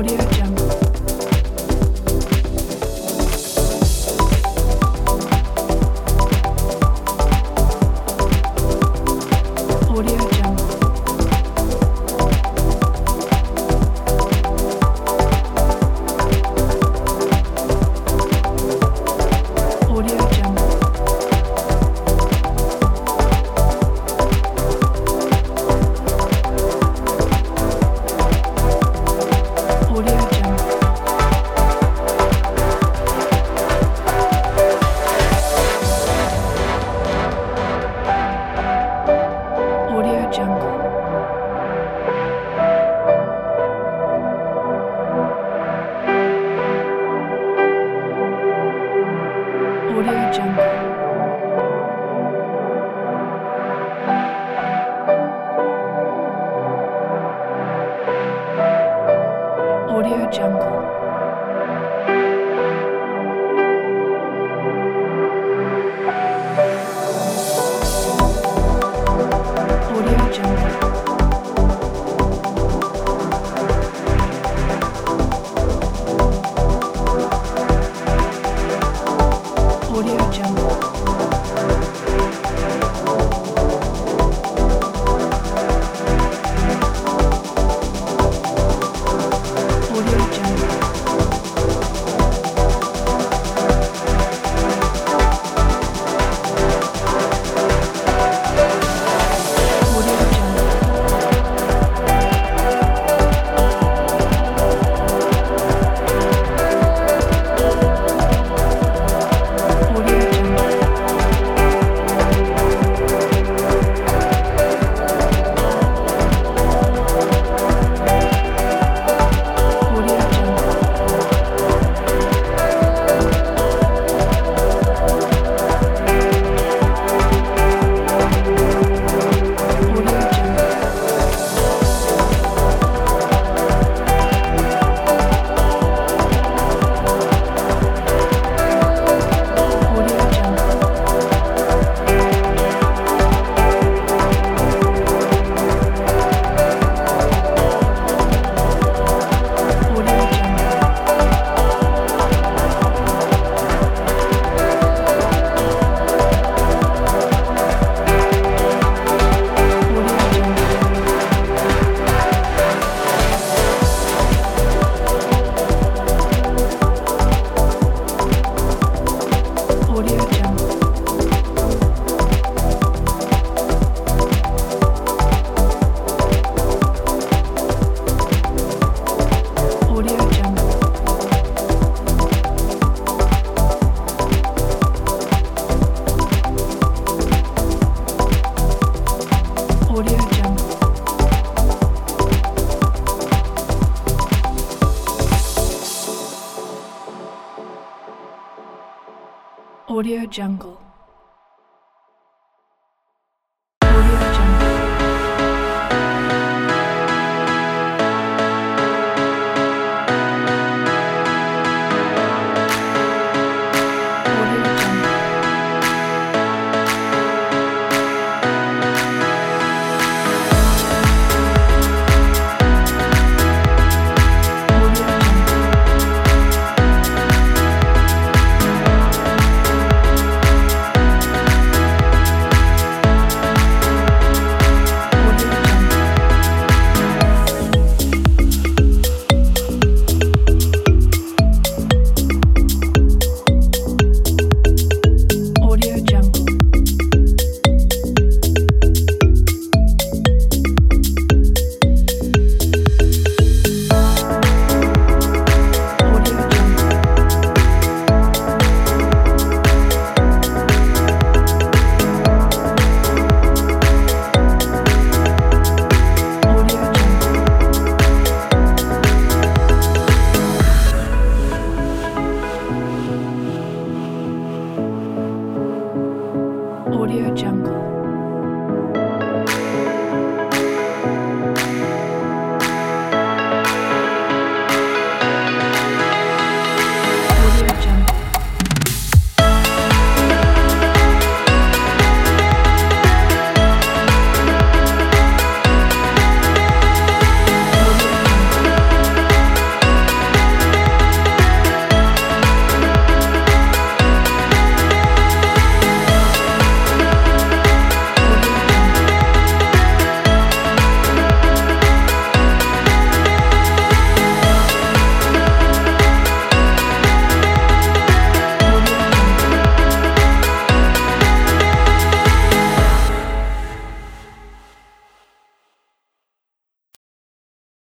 Audio Jungle. Jungle. Audio Jungle.